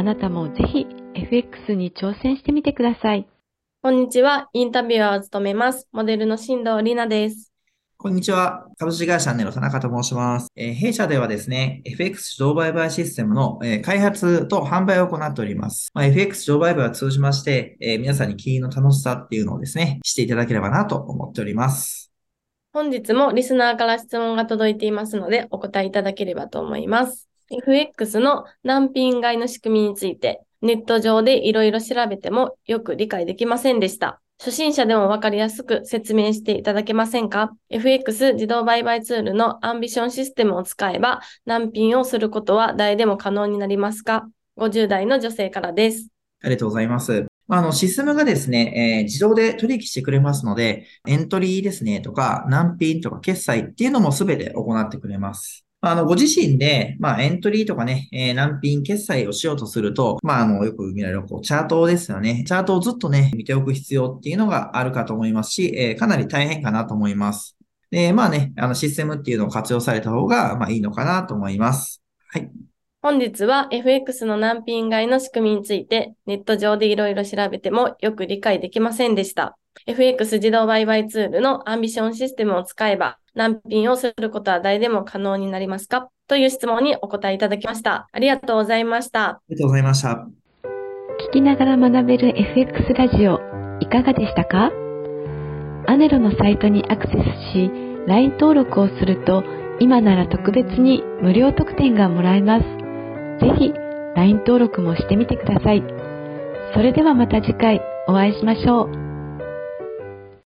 あなたもぜひ FX に挑戦してみてください。こんにちは。インタビュアーを務めます。モデルの新藤里奈です。こんにちは。株式会社ネロ田中と申します。えー、弊社ではですね、FX 自動売買システムの、えー、開発と販売を行っております。まあ、FX 自動売買を通じまして、えー、皆さんに金融の楽しさっていうのをですね、していただければなと思っております。本日もリスナーから質問が届いていますので、お答えいただければと思います。FX の難品買いの仕組みについて、ネット上でいろいろ調べてもよく理解できませんでした。初心者でもわかりやすく説明していただけませんか ?FX 自動売買ツールのアンビションシステムを使えば難品をすることは誰でも可能になりますか ?50 代の女性からです。ありがとうございます。あの、システムがですね、えー、自動で取引してくれますので、エントリーですね、とか、難品とか決済っていうのもすべて行ってくれます。あの、ご自身で、まあ、エントリーとかね、えー、難品決済をしようとすると、まあ、あの、よく見られる、こう、チャートですよね。チャートをずっとね、見ておく必要っていうのがあるかと思いますし、えー、かなり大変かなと思います。で、まあね、あの、システムっていうのを活用された方が、まあ、いいのかなと思います。はい。本日は FX の難品買いの仕組みについて、ネット上でいろいろ調べてもよく理解できませんでした。FX 自動売買ツールのアンビションシステムを使えば、難品をすることは誰でも可能になりますか？という質問にお答えいただきました。ありがとうございました。ありがとうございました。聞きながら学べる FX ラジオ、いかがでしたか？アネロのサイトにアクセスし、LINE 登録をすると、今なら特別に無料特典がもらえます。ぜひ、LINE 登録もしてみてください。それではまた次回お会いしましょう。